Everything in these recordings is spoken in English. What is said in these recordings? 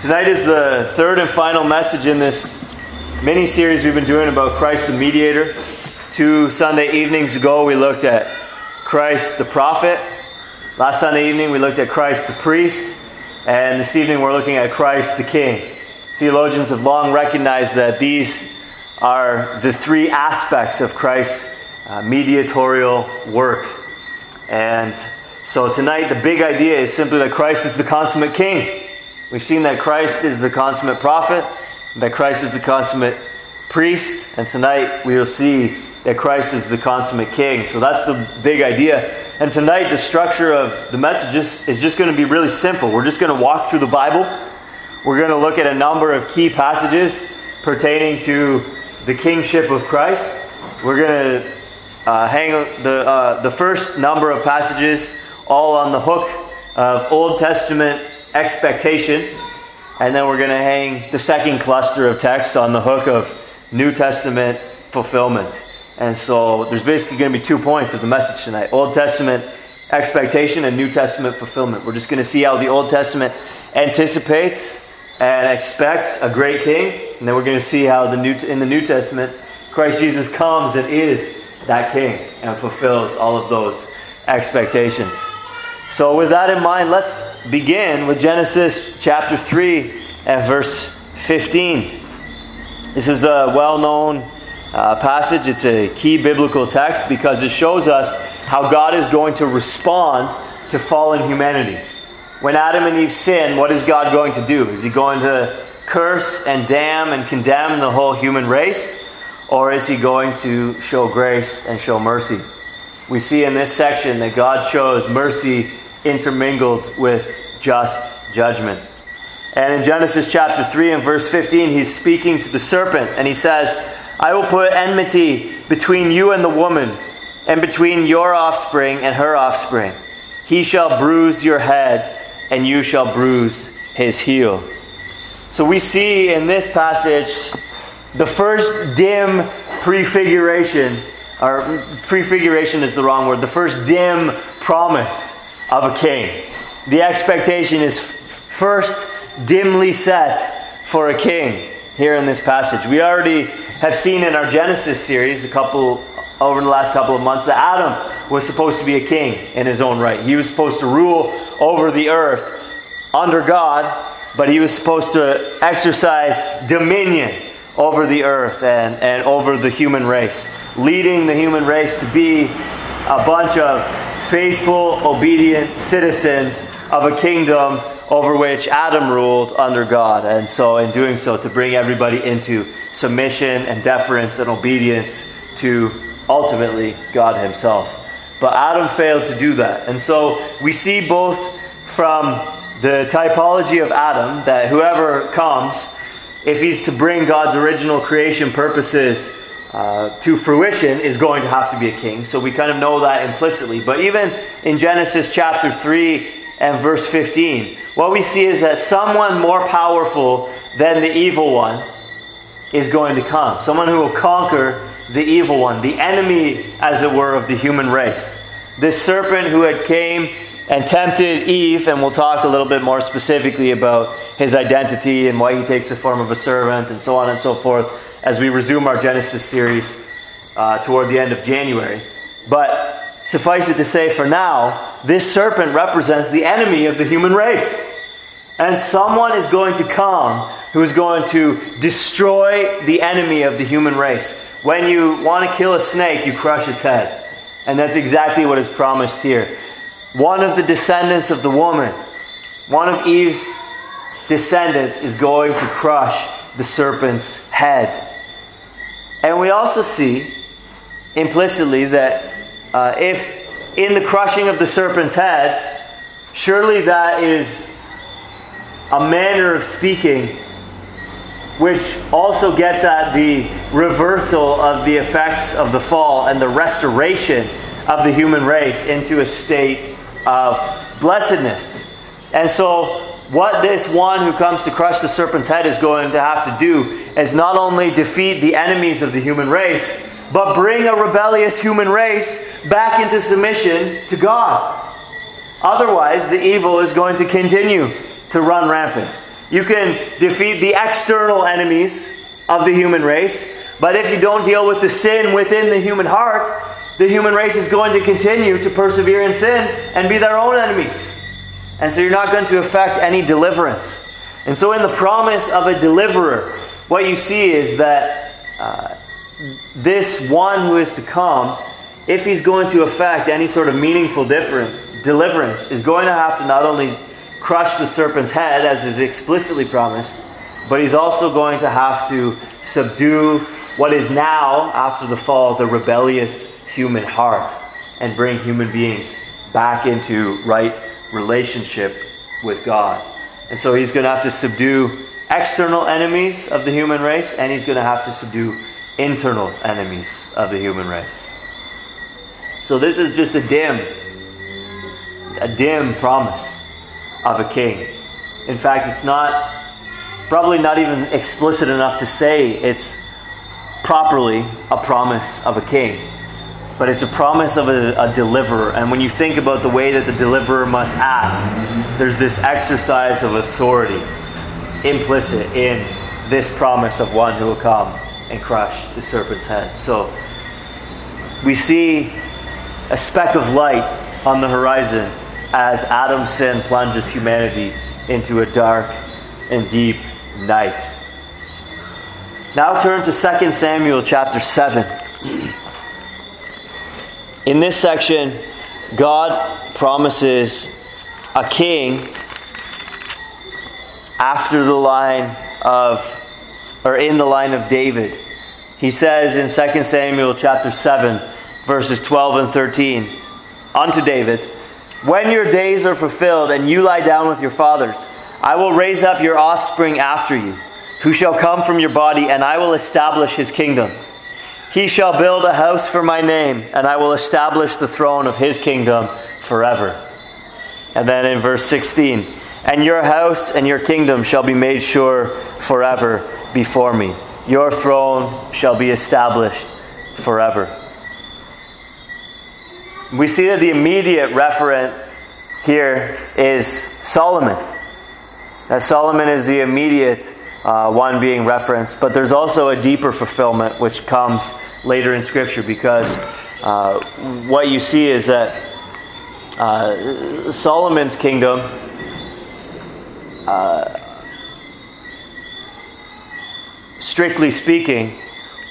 Tonight is the third and final message in this mini series we've been doing about Christ the mediator. Two Sunday evenings ago, we looked at Christ the prophet. Last Sunday evening, we looked at Christ the priest. And this evening, we're looking at Christ the king. Theologians have long recognized that these are the three aspects of Christ's uh, mediatorial work. And so tonight, the big idea is simply that Christ is the consummate king. We've seen that Christ is the consummate prophet, that Christ is the consummate priest, and tonight we will see that Christ is the consummate king. So that's the big idea. And tonight, the structure of the messages is just going to be really simple. We're just going to walk through the Bible. We're going to look at a number of key passages pertaining to the kingship of Christ. We're going to uh, hang the, uh, the first number of passages all on the hook of Old Testament expectation. And then we're going to hang the second cluster of texts on the hook of New Testament fulfillment. And so there's basically going to be two points of the message tonight Old Testament expectation and New Testament fulfillment. We're just going to see how the Old Testament anticipates and expects a great king. And then we're going to see how the New, in the New Testament, Christ Jesus comes and is that king and fulfills all of those expectations. So, with that in mind, let's begin with Genesis chapter 3 and verse 15. This is a well known uh, passage. It's a key biblical text because it shows us how God is going to respond to fallen humanity. When Adam and Eve sin, what is God going to do? Is he going to curse and damn and condemn the whole human race? Or is he going to show grace and show mercy? We see in this section that God shows mercy intermingled with just judgment. And in Genesis chapter 3 and verse 15, he's speaking to the serpent and he says, I will put enmity between you and the woman, and between your offspring and her offspring. He shall bruise your head, and you shall bruise his heel. So we see in this passage the first dim prefiguration, or prefiguration is the wrong word, the first dim promise of a king. The expectation is first dimly set for a king here in this passage. We already have seen in our Genesis series a couple over the last couple of months that Adam was supposed to be a king in his own right. He was supposed to rule over the earth under God, but he was supposed to exercise dominion over the earth and, and over the human race, leading the human race to be a bunch of faithful, obedient citizens of a kingdom over which Adam ruled under God. And so, in doing so, to bring everybody into submission and deference and obedience to ultimately God Himself. But Adam failed to do that. And so, we see both from the typology of Adam that whoever comes, if he's to bring God's original creation purposes uh, to fruition is going to have to be a king. So we kind of know that implicitly. But even in Genesis chapter 3 and verse 15, what we see is that someone more powerful than the evil one is going to come. Someone who will conquer the evil one, the enemy, as it were, of the human race. This serpent who had came and tempted Eve, and we'll talk a little bit more specifically about his identity and why he takes the form of a servant and so on and so forth as we resume our Genesis series uh, toward the end of January. But suffice it to say, for now, this serpent represents the enemy of the human race. And someone is going to come who is going to destroy the enemy of the human race. When you want to kill a snake, you crush its head. And that's exactly what is promised here. One of the descendants of the woman, one of Eve's descendants, is going to crush the serpent's head. And we also see implicitly that uh, if in the crushing of the serpent's head, surely that is a manner of speaking which also gets at the reversal of the effects of the fall and the restoration of the human race into a state of blessedness. And so what this one who comes to crush the serpent's head is going to have to do is not only defeat the enemies of the human race, but bring a rebellious human race back into submission to God. Otherwise, the evil is going to continue to run rampant. You can defeat the external enemies of the human race, but if you don't deal with the sin within the human heart, the human race is going to continue to persevere in sin and be their own enemies. And so you're not going to affect any deliverance. And so, in the promise of a deliverer, what you see is that uh, this one who is to come, if he's going to affect any sort of meaningful different, deliverance, is going to have to not only crush the serpent's head, as is explicitly promised, but he's also going to have to subdue what is now, after the fall, the rebellious human heart and bring human beings back into right relationship with God. And so he's going to have to subdue external enemies of the human race, and he's going to have to subdue internal enemies of the human race. So this is just a dim, a dim promise of a king. In fact, it's not, probably not even explicit enough to say it's properly a promise of a king but it's a promise of a, a, deliverer. And when you think about the way that the deliverer must act, there's this exercise of authority implicit in this promise of one who will come and crush the serpent's head. So we see a speck of light on the horizon as Adam's sin plunges humanity into a dark and deep night. Now turn to 2 Samuel chapter 7. In this section, God promises a king after the line of, or in the line of David. He says in 2 Samuel chapter 7, verses 12 and 13, unto David, When your days are fulfilled and you lie down with your fathers, I will raise up your offspring after you, who shall come from your body, and I will establish his kingdom. He shall build a house for my name, and I will establish the throne of his kingdom forever. And then in verse 16, and your house and your kingdom shall be made sure forever before me. Your throne shall be established forever. We see that the immediate referent here is Solomon. That Solomon is the immediate uh, one being referenced, but there's also a deeper fulfillment which comes later in Scripture because uh, what you see is that uh, Solomon's kingdom. Uh, strictly speaking,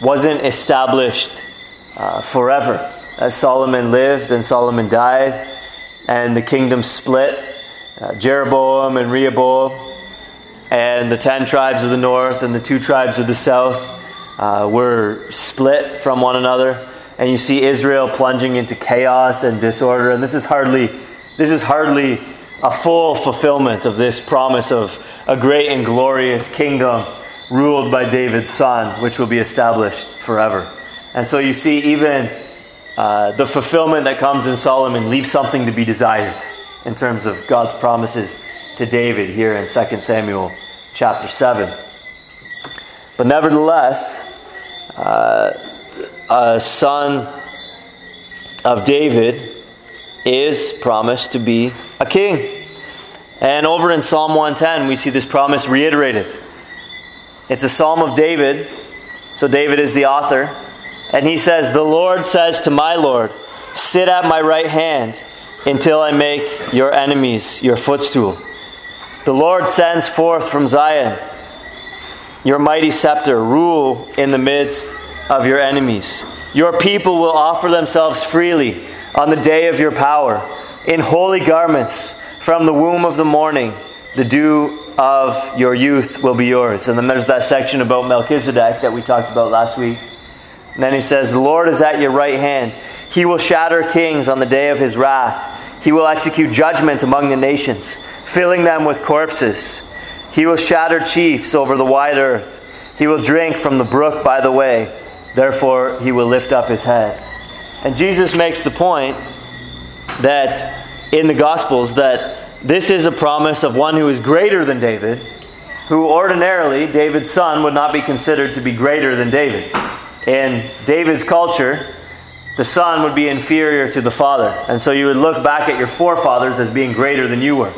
wasn't established uh, forever. As Solomon lived and Solomon died, and the kingdom split, uh, Jeroboam and Rehoboam and the ten tribes of the north and the two tribes of the south uh, were split from one another. And you see Israel plunging into chaos and disorder. And this is hardly, this is hardly a full fulfillment of this promise of a great and glorious kingdom ruled by David's son, which will be established forever. And so you see, even uh, the fulfillment that comes in Solomon leaves something to be desired in terms of God's promises to David here in 2 Samuel chapter 7. But nevertheless, uh, a son of David is promised to be a king. And over in Psalm 110, we see this promise reiterated. It's a psalm of David, so David is the author. And he says, The Lord says to my Lord, Sit at my right hand until I make your enemies your footstool. The Lord sends forth from Zion your mighty scepter, rule in the midst of your enemies. Your people will offer themselves freely on the day of your power, in holy garments from the womb of the morning. The dew of your youth will be yours. And then there's that section about Melchizedek that we talked about last week. And then he says, The Lord is at your right hand. He will shatter kings on the day of his wrath. He will execute judgment among the nations filling them with corpses. He will shatter chiefs over the wide earth. He will drink from the brook by the way. Therefore, he will lift up his head. And Jesus makes the point that in the Gospels that this is a promise of one who is greater than David, who ordinarily, David's son, would not be considered to be greater than David. In David's culture, the son would be inferior to the father. And so you would look back at your forefathers as being greater than you were.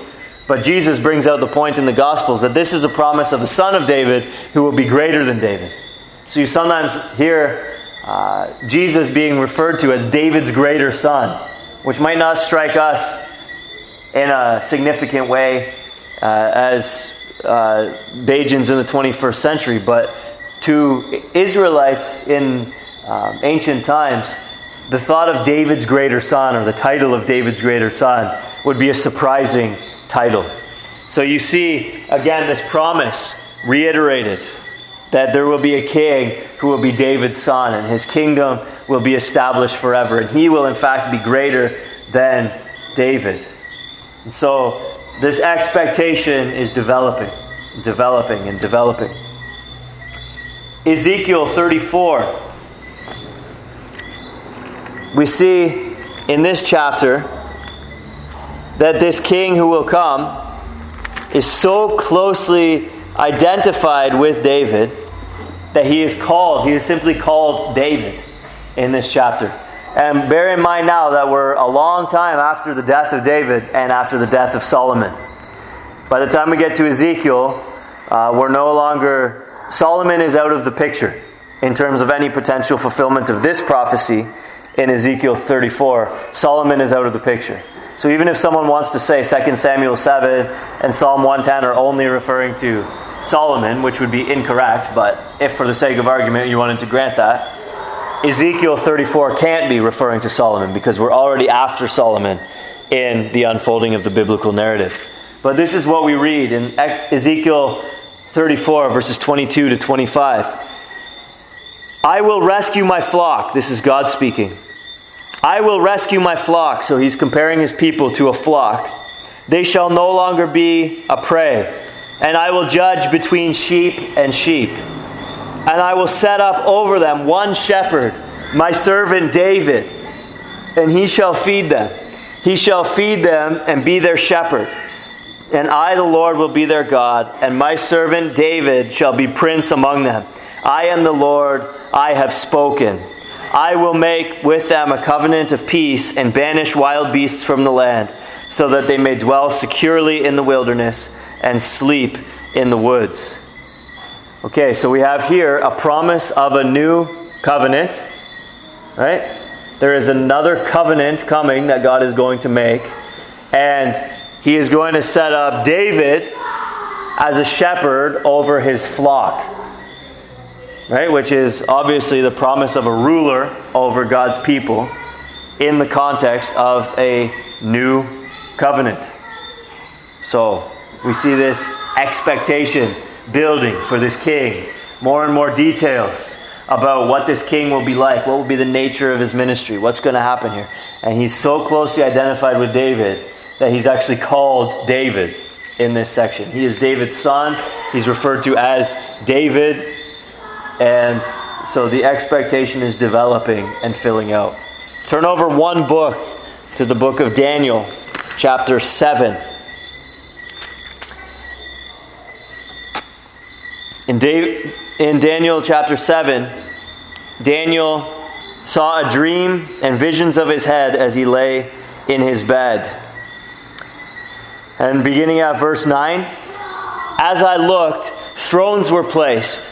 But Jesus brings out the point in the Gospels that this is a promise of a son of David who will be greater than David. So you sometimes hear uh, Jesus being referred to as David's greater son, which might not strike us in a significant way uh, as uh, Bajans in the 21st century, but to Israelites in um, ancient times, the thought of David's greater son or the title of David's greater son would be a surprising title. So you see, again, this promise reiterated that there will be a king who will be David's son, and his kingdom will be established forever, and he will, in fact, be greater than David. And so this expectation is developing, developing, and developing. Ezekiel 34. We see in this chapter that this king who will come is so closely identified with David that he is called, he is simply called David in this chapter. And bear in mind now that we're a long time after the death of David and after the death of Solomon. By the time we get to Ezekiel, uh, we're no longer, Solomon is out of the picture in terms of any potential fulfillment of this prophecy in Ezekiel 34. Solomon is out of the picture. So even if someone wants to say 2 Samuel 7 and Psalm 110 are only referring to Solomon, which would be incorrect, but if for the sake of argument you wanted to grant that, Ezekiel 34 can't be referring to Solomon because we're already after Solomon in the unfolding of the biblical narrative. But this is what we read in Ezekiel 34, verses 22 to 25. I will rescue my flock. This is God speaking. I will rescue my flock. So he's comparing his people to a flock. They shall no longer be a prey, and I will judge between sheep and sheep. And I will set up over them one shepherd, my servant David, and he shall feed them. He shall feed them and be their shepherd. And I, the Lord, will be their God, and my servant David shall be prince among them. I am the Lord, I have spoken. I will make with them a covenant of peace and banish wild beasts from the land, so that they may dwell securely in the wilderness and sleep in the woods. Okay, so we have here a promise of a new covenant, right? There is another covenant coming that God is going to make, and he is going to set up David as a shepherd over his flock right? Which is obviously the promise of a ruler over God's people in the context of a new covenant. So we see this expectation building for this king. More and more details about what this king will be like, what will be the nature of his ministry, what's going to happen here. And he's so closely identified with David that he's actually called David in this section. He is David's son. He's referred to as David and so the expectation is developing and filling out. Turn over one book to the book of Daniel, chapter 7. In, da- in Daniel chapter 7, Daniel saw a dream and visions of his head as he lay in his bed. And beginning at verse 9, as I looked, thrones were placed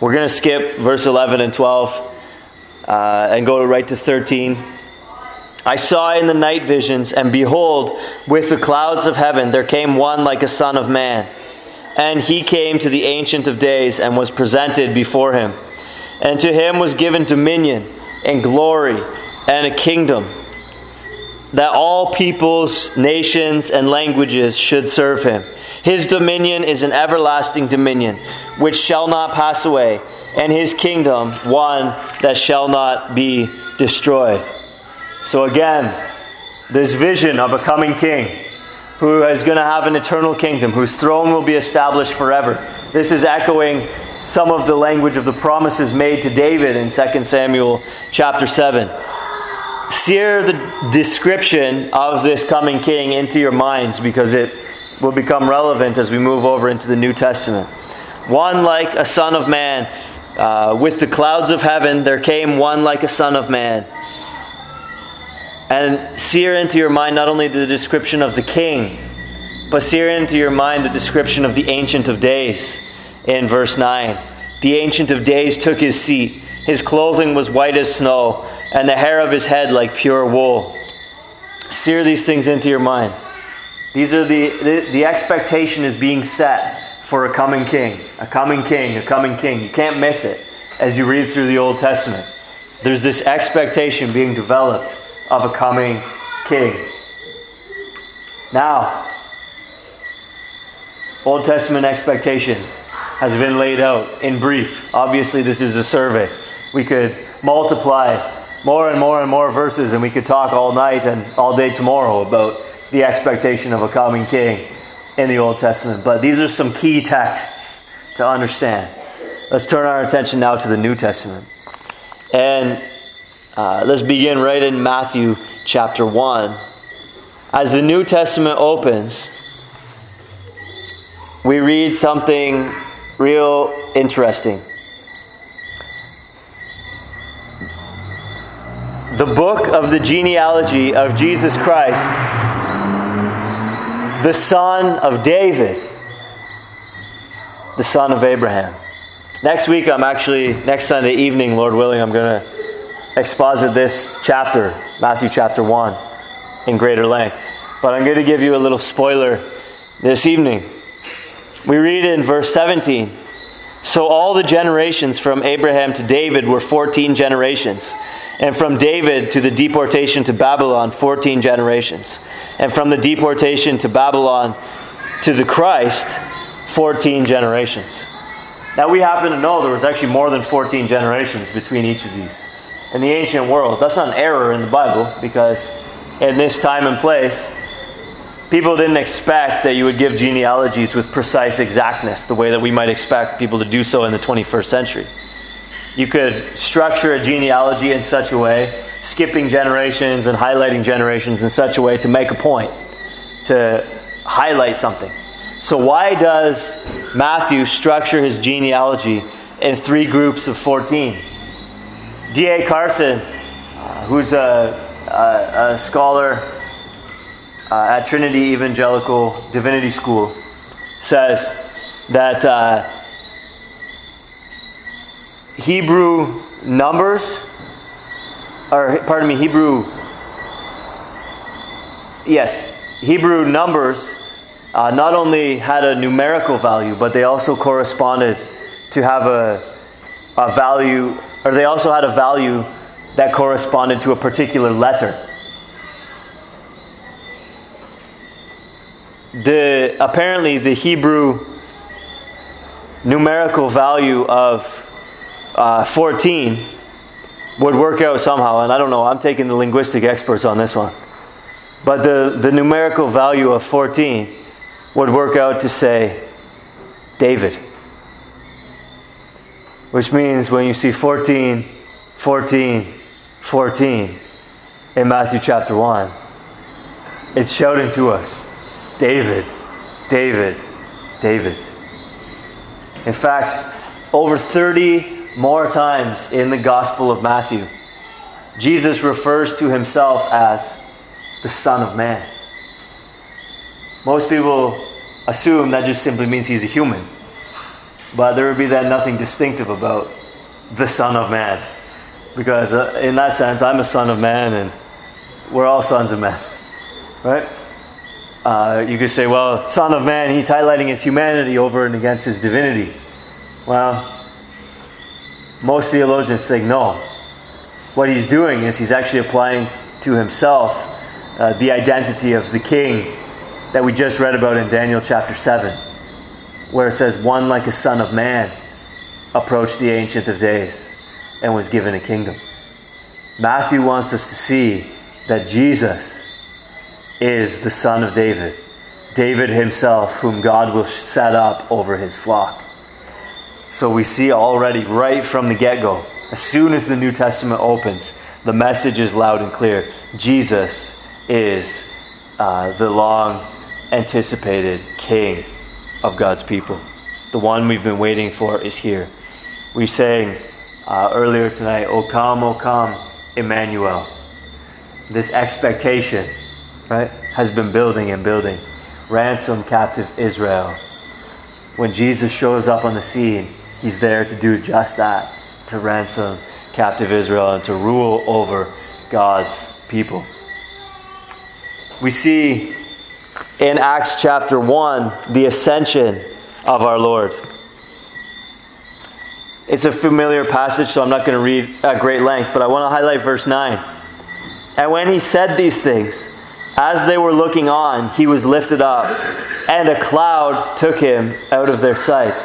We're going to skip verse 11 and 12 uh, and go right to 13. I saw in the night visions, and behold, with the clouds of heaven there came one like a son of man. And he came to the Ancient of Days and was presented before him. And to him was given dominion and glory and a kingdom, that all peoples, nations, and languages should serve him. His dominion is an everlasting dominion, which shall not pass away, and his kingdom one that shall not be destroyed. So, again, this vision of a coming king, who is going to have an eternal kingdom, whose throne will be established forever. This is echoing some of the language of the promises made to David in 2 Samuel chapter 7. Sear the description of this coming king into your minds because it will become relevant as we move over into the New Testament. One like a son of man, uh, with the clouds of heaven, there came one like a son of man. And sear into your mind not only the description of the king, but sear into your mind the description of the Ancient of Days in verse 9. The Ancient of Days took his seat. His clothing was white as snow, and the hair of his head like pure wool. Sear these things into your mind. These are the, the, the expectation is being set for a coming king, a coming king, a coming king. You can't miss it as you read through the Old Testament. There's this expectation being developed of a coming king. Now, Old Testament expectation has been laid out in brief. Obviously, this is a survey. We could multiply more and more and more verses, and we could talk all night and all day tomorrow about the expectation of a coming king in the Old Testament. But these are some key texts to understand. Let's turn our attention now to the New Testament. And uh, let's begin right in Matthew chapter 1. As the New Testament opens, we read something real interesting. The book of the genealogy of Jesus Christ, the son of David, the son of Abraham. Next week, I'm actually, next Sunday evening, Lord willing, I'm going to exposit this chapter, Matthew chapter 1, in greater length. But I'm going to give you a little spoiler this evening. We read in verse 17 So all the generations from Abraham to David were 14 generations, and from David to the deportation to Babylon, 14 generations, and from the deportation to Babylon to the Christ, 14 generations. Now we happen to know there was actually more than 14 generations between each of these in the ancient world. That's not an error in the Bible because in this time and place, people didn't expect that you would give genealogies with precise exactness the way that we might expect people to do so in the 21st century. You could structure a genealogy in such a way, skipping generations and highlighting generations in such a way to make a point, to highlight something. So, why does Matthew structure his genealogy in three groups of 14? D.A. Carson, uh, who's a, a, a scholar uh, at Trinity Evangelical Divinity School, says that uh, Hebrew numbers, or pardon me, Hebrew, yes, Hebrew numbers uh, not only had a numerical value, but they also corresponded to have a, a value or they also had a value that corresponded to a particular letter. The, apparently, the Hebrew numerical value of uh, 14 would work out somehow, and I don't know, I'm taking the linguistic experts on this one. But the, the numerical value of 14 would work out to say David which means when you see 14, 14, 14 in Matthew chapter 1, it's shouting to us David, David, David. In fact, over 30 more times in the Gospel of Matthew, Jesus refers to himself as the Son of Man. Most people assume that just simply means he's a human. But there would be then nothing distinctive about the Son of Man. Because uh, in that sense, I'm a son of man and we're all sons of men. Right? Uh, you could say, well, Son of Man, he's highlighting his humanity over and against his divinity. Well, most theologians think no. What he's doing is he's actually applying to himself uh, the identity of the king that we just read about in Daniel chapter 7 where it says, One like a son of man approached the Ancient of Days and was given a kingdom. Matthew wants us to see that Jesus is the Son of David, David himself, whom God will set up over his flock. So we see already, right from the get go, as soon as the New Testament opens, the message is loud and clear. Jesus is uh, the long anticipated King of God's people. The one we've been waiting for is here. We sang uh, earlier tonight, O come, O come, Emmanuel. This expectation, right, has been building and building. Ransom captive Israel. When Jesus shows up on the scene, he's there to do just that to ransom captive Israel and to rule over God's people. We see in Acts chapter 1 the ascension of our Lord. It's a familiar passage, so I'm not going to read at great length, but I want to highlight verse 9. And when he said these things, as they were looking on, he was lifted up, and a cloud took him out of their sight.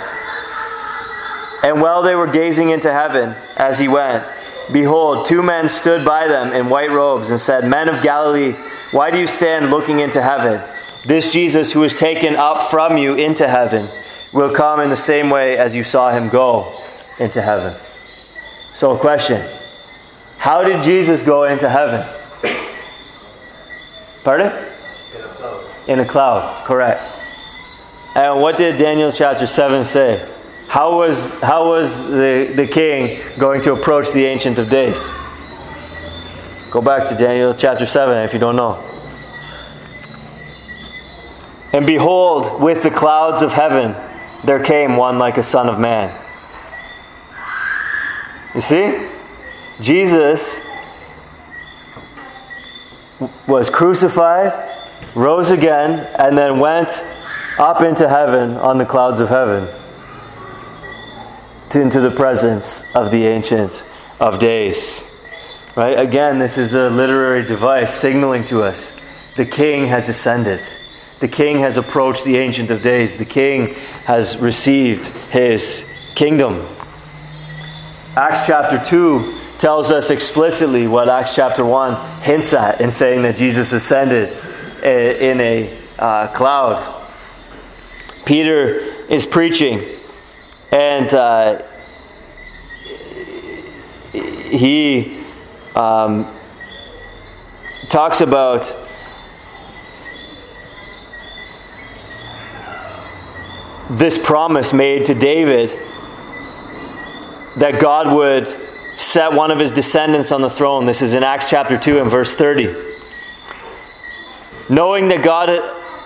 And while they were gazing into heaven as he went, behold, two men stood by them in white robes and said, Men of Galilee, why do you stand looking into heaven? This Jesus who was taken up from you into heaven will come in the same way as you saw him go into heaven. So, a question How did Jesus go into heaven? Pardon? In a cloud. In a cloud, correct. And what did Daniel chapter 7 say? How was, how was the, the king going to approach the Ancient of Days? Go back to Daniel chapter 7 if you don't know. And behold, with the clouds of heaven, there came one like a son of man. You see? Jesus was crucified, rose again, and then went up into heaven on the clouds of heaven into the presence of the Ancient of Days. Right? Again, this is a literary device signaling to us the King has ascended. The King has approached the Ancient of Days. The King has received his kingdom. Acts chapter 2 tells us explicitly what Acts chapter 1 hints at in saying that Jesus ascended in a uh, cloud. Peter is preaching, and uh, he um, talks about this promise made to David that God would set one of his descendants on the throne. This is in Acts chapter 2 and verse 30. Knowing that God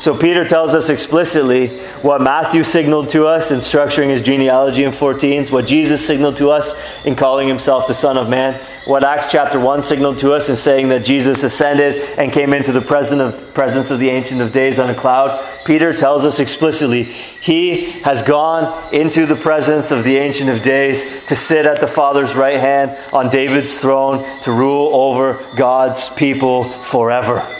So Peter tells us explicitly what Matthew signaled to us in structuring his genealogy in 14s, what Jesus signaled to us in calling himself the Son of Man, what Acts chapter 1 signaled to us in saying that Jesus ascended and came into the presence of the Ancient of Days on a cloud. Peter tells us explicitly he has gone into the presence of the Ancient of Days to sit at the Father's right hand on David's throne to rule over God's people forever.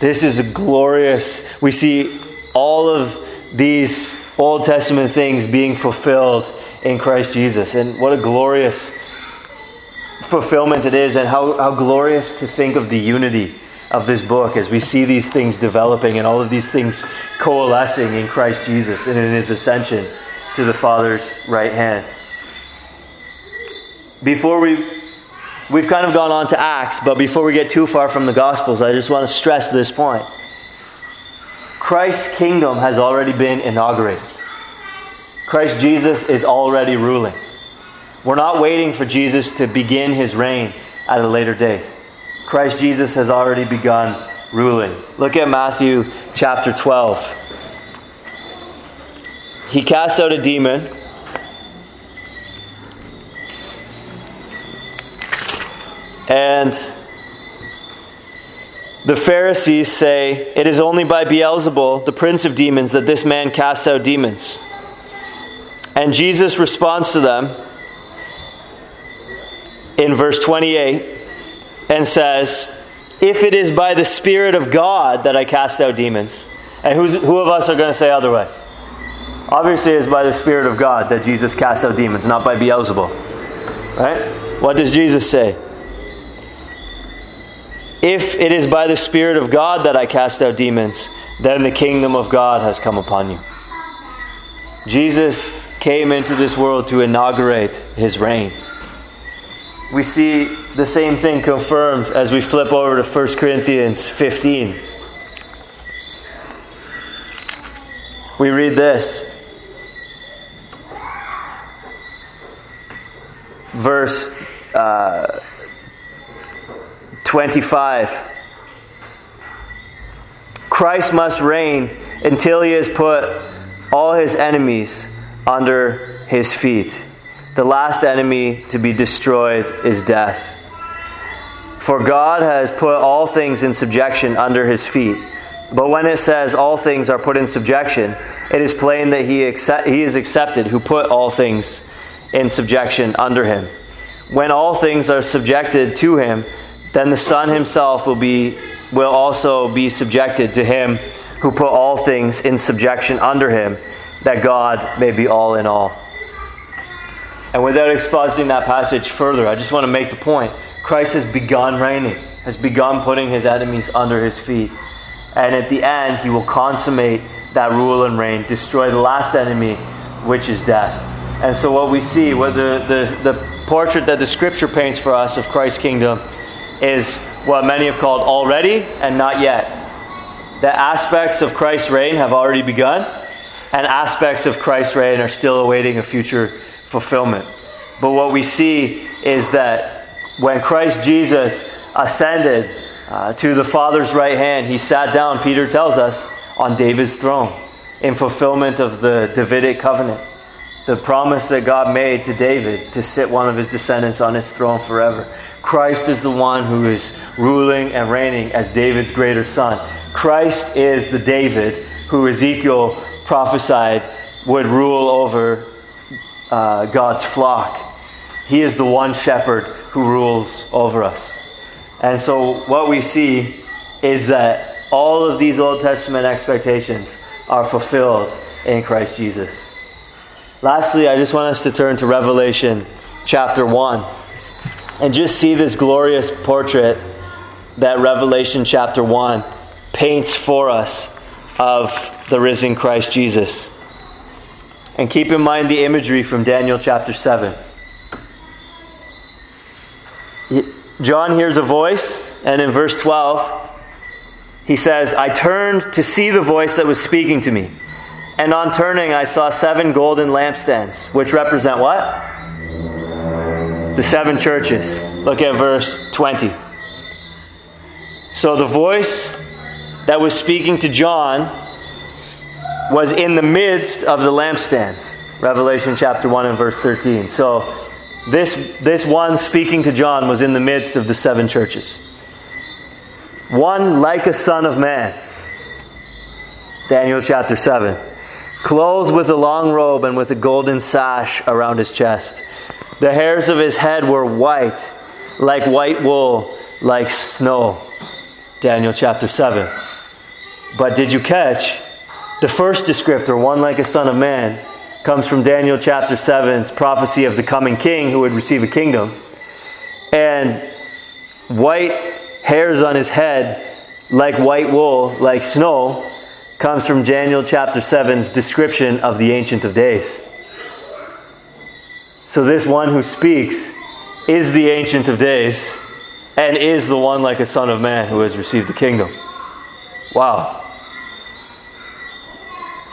This is glorious, we see all of these Old Testament things being fulfilled in Christ Jesus. And what a glorious fulfillment it is, and how, how glorious to think of the unity of this book as we see these things developing and all of these things coalescing in Christ Jesus and in his ascension to the Father's right hand. Before we We've kind of gone on to Acts, but before we get too far from the Gospels, I just want to stress this point. Christ's kingdom has already been inaugurated. Christ Jesus is already ruling. We're not waiting for Jesus to begin his reign at a later date. Christ Jesus has already begun ruling. Look at Matthew chapter 12. He casts out a demon. And the Pharisees say, It is only by Beelzebul, the prince of demons, that this man casts out demons. And Jesus responds to them in verse 28 and says, If it is by the Spirit of God that I cast out demons, and who of us are going to say otherwise? Obviously, it's by the Spirit of God that Jesus casts out demons, not by Beelzebul. Right? What does Jesus say? If it is by the Spirit of God that I cast out demons, then the kingdom of God has come upon you. Jesus came into this world to inaugurate his reign. We see the same thing confirmed as we flip over to 1 Corinthians 15. We read this. Verse uh, 25. Christ must reign until he has put all his enemies under his feet. The last enemy to be destroyed is death. For God has put all things in subjection under his feet. But when it says all things are put in subjection, it is plain that he, accept, he is accepted who put all things in subjection under him. When all things are subjected to him, then the Son himself will, be, will also be subjected to him who put all things in subjection under him, that God may be all in all. And without expositing that passage further, I just want to make the point Christ has begun reigning, has begun putting his enemies under his feet. And at the end, he will consummate that rule and reign, destroy the last enemy, which is death. And so, what we see, what the, the, the portrait that the scripture paints for us of Christ's kingdom, is what many have called already and not yet. The aspects of Christ's reign have already begun, and aspects of Christ's reign are still awaiting a future fulfillment. But what we see is that when Christ Jesus ascended uh, to the Father's right hand, he sat down, Peter tells us, on David's throne in fulfillment of the Davidic covenant the promise that God made to David to sit one of his descendants on his throne forever. Christ is the one who is ruling and reigning as David's greater son. Christ is the David who Ezekiel prophesied would rule over uh, God's flock. He is the one shepherd who rules over us. And so, what we see is that all of these Old Testament expectations are fulfilled in Christ Jesus. Lastly, I just want us to turn to Revelation chapter 1 and just see this glorious portrait that Revelation chapter 1 paints for us of the risen Christ Jesus. And keep in mind the imagery from Daniel chapter 7. John hears a voice, and in verse 12, he says, I turned to see the voice that was speaking to me. And on turning, I saw seven golden lampstands, which represent what? The seven churches. Look at verse 20. So the voice that was speaking to John was in the midst of the lampstands. Revelation chapter 1 and verse 13. So this, this one speaking to John was in the midst of the seven churches. One like a son of man. Daniel chapter 7 clothed with a long robe and with a golden sash around his chest. The hairs of his head were white, like white wool, like snow. Daniel chapter 7. But did you catch? The first descriptor, one like a son of man, comes from Daniel chapter 7's prophecy of the coming king who would receive a kingdom. And white hairs on his head, like white wool, like snow, comes from Daniel chapter 7's description of the Ancient of Days. So, this one who speaks is the Ancient of Days and is the one like a Son of Man who has received the kingdom. Wow.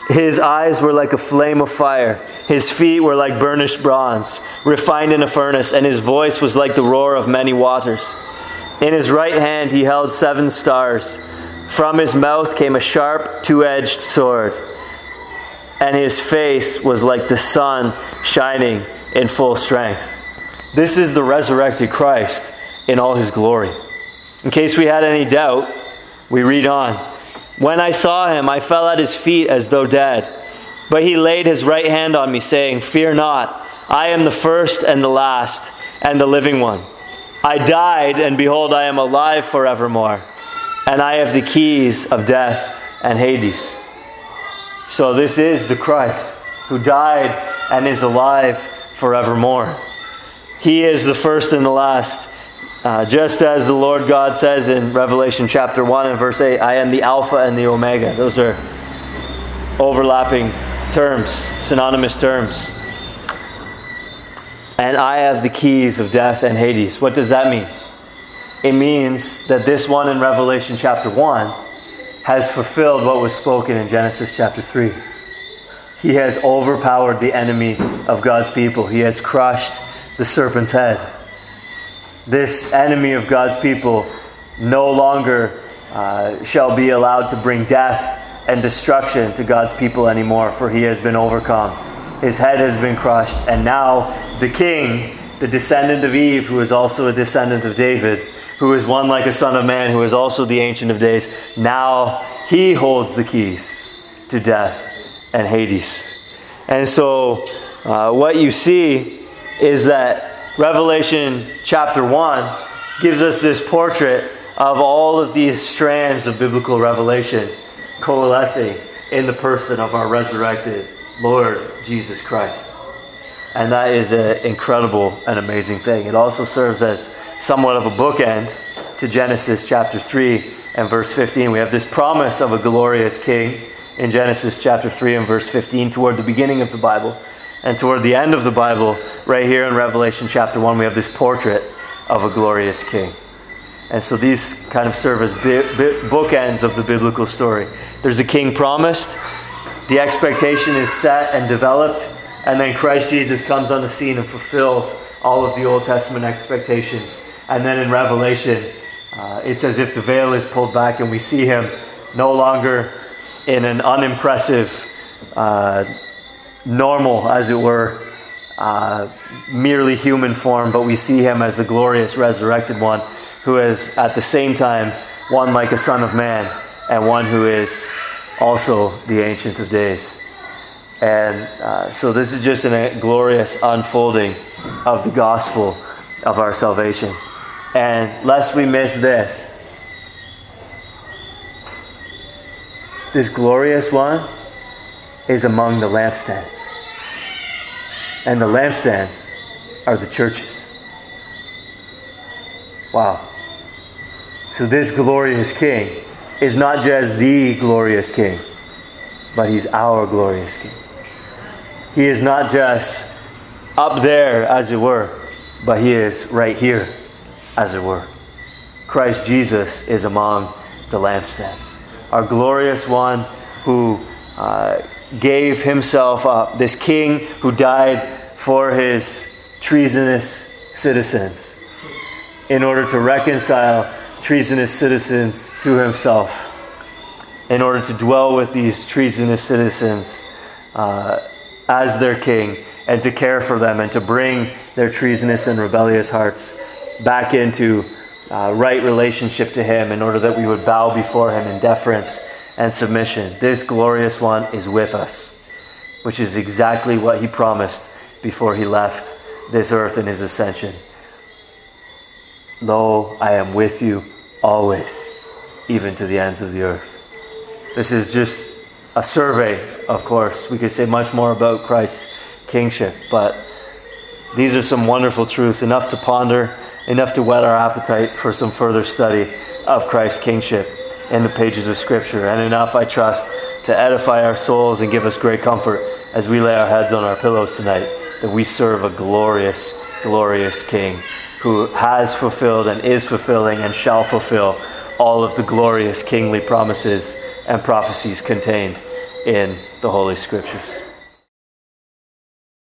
His eyes were like a flame of fire. His feet were like burnished bronze, refined in a furnace, and his voice was like the roar of many waters. In his right hand he held seven stars. From his mouth came a sharp, two edged sword, and his face was like the sun shining in full strength. This is the resurrected Christ in all his glory. In case we had any doubt, we read on. When I saw him, I fell at his feet as though dead. But he laid his right hand on me, saying, Fear not, I am the first and the last, and the living one. I died, and behold, I am alive forevermore, and I have the keys of death and Hades. So, this is the Christ who died and is alive forevermore. He is the first and the last. Uh, just as the Lord God says in Revelation chapter 1 and verse 8, I am the Alpha and the Omega. Those are overlapping terms, synonymous terms. And I have the keys of death and Hades. What does that mean? It means that this one in Revelation chapter 1 has fulfilled what was spoken in Genesis chapter 3. He has overpowered the enemy of God's people, he has crushed the serpent's head this enemy of God's people no longer uh, shall be allowed to bring death and destruction to God's people anymore, for he has been overcome. His head has been crushed, and now the king, the descendant of Eve, who is also a descendant of David, who is one like a son of man, who is also the Ancient of Days, now he holds the keys to death and Hades. And so, uh, what you see is that Revelation chapter 1 gives us this portrait of all of these strands of biblical revelation coalescing in the person of our resurrected Lord Jesus Christ. And that is an incredible and amazing thing. It also serves as somewhat of a bookend to Genesis chapter 3 and verse 15. We have this promise of a glorious king in Genesis chapter 3 and verse 15 toward the beginning of the Bible. And toward the end of the Bible, right here in Revelation chapter 1, we have this portrait of a glorious king. And so these kind of serve as bookends of the biblical story. There's a king promised, the expectation is set and developed, and then Christ Jesus comes on the scene and fulfills all of the Old Testament expectations. And then in Revelation, uh, it's as if the veil is pulled back and we see him no longer in an unimpressive, uh, normal, as it were, uh, merely human form, but we see him as the glorious resurrected one who is at the same time one like a son of man and one who is also the Ancient of Days. And uh, so this is just a glorious unfolding of the gospel of our salvation. And lest we miss this, this glorious one is among the lampstands. And the lampstands are the churches. Wow. So this glorious king is not just the glorious king, but he's our glorious king. He is not just up there, as it were, but he is right here, as it were. Christ Jesus is among the lampstands. Our glorious one who uh, gave himself up, this king who died for his treasonous citizens in order to reconcile treasonous citizens to himself, in order to dwell with these treasonous citizens uh, as their king, and to care for them, and to bring their treasonous and rebellious hearts back into uh, right relationship to him in order that we would bow before him in deference and submission. This glorious one is with us, which is exactly what he promised before he left this earth in his ascension. Lo, I am with you always, even to the ends of the earth. This is just a survey, of course. We could say much more about Christ's kingship, but these are some wonderful truths, enough to ponder, enough to whet our appetite for some further study of Christ's kingship in the pages of Scripture, and enough, I trust, to edify our souls and give us great comfort as we lay our heads on our pillows tonight that we serve a glorious, glorious King who has fulfilled and is fulfilling and shall fulfill all of the glorious kingly promises and prophecies contained in the Holy Scriptures.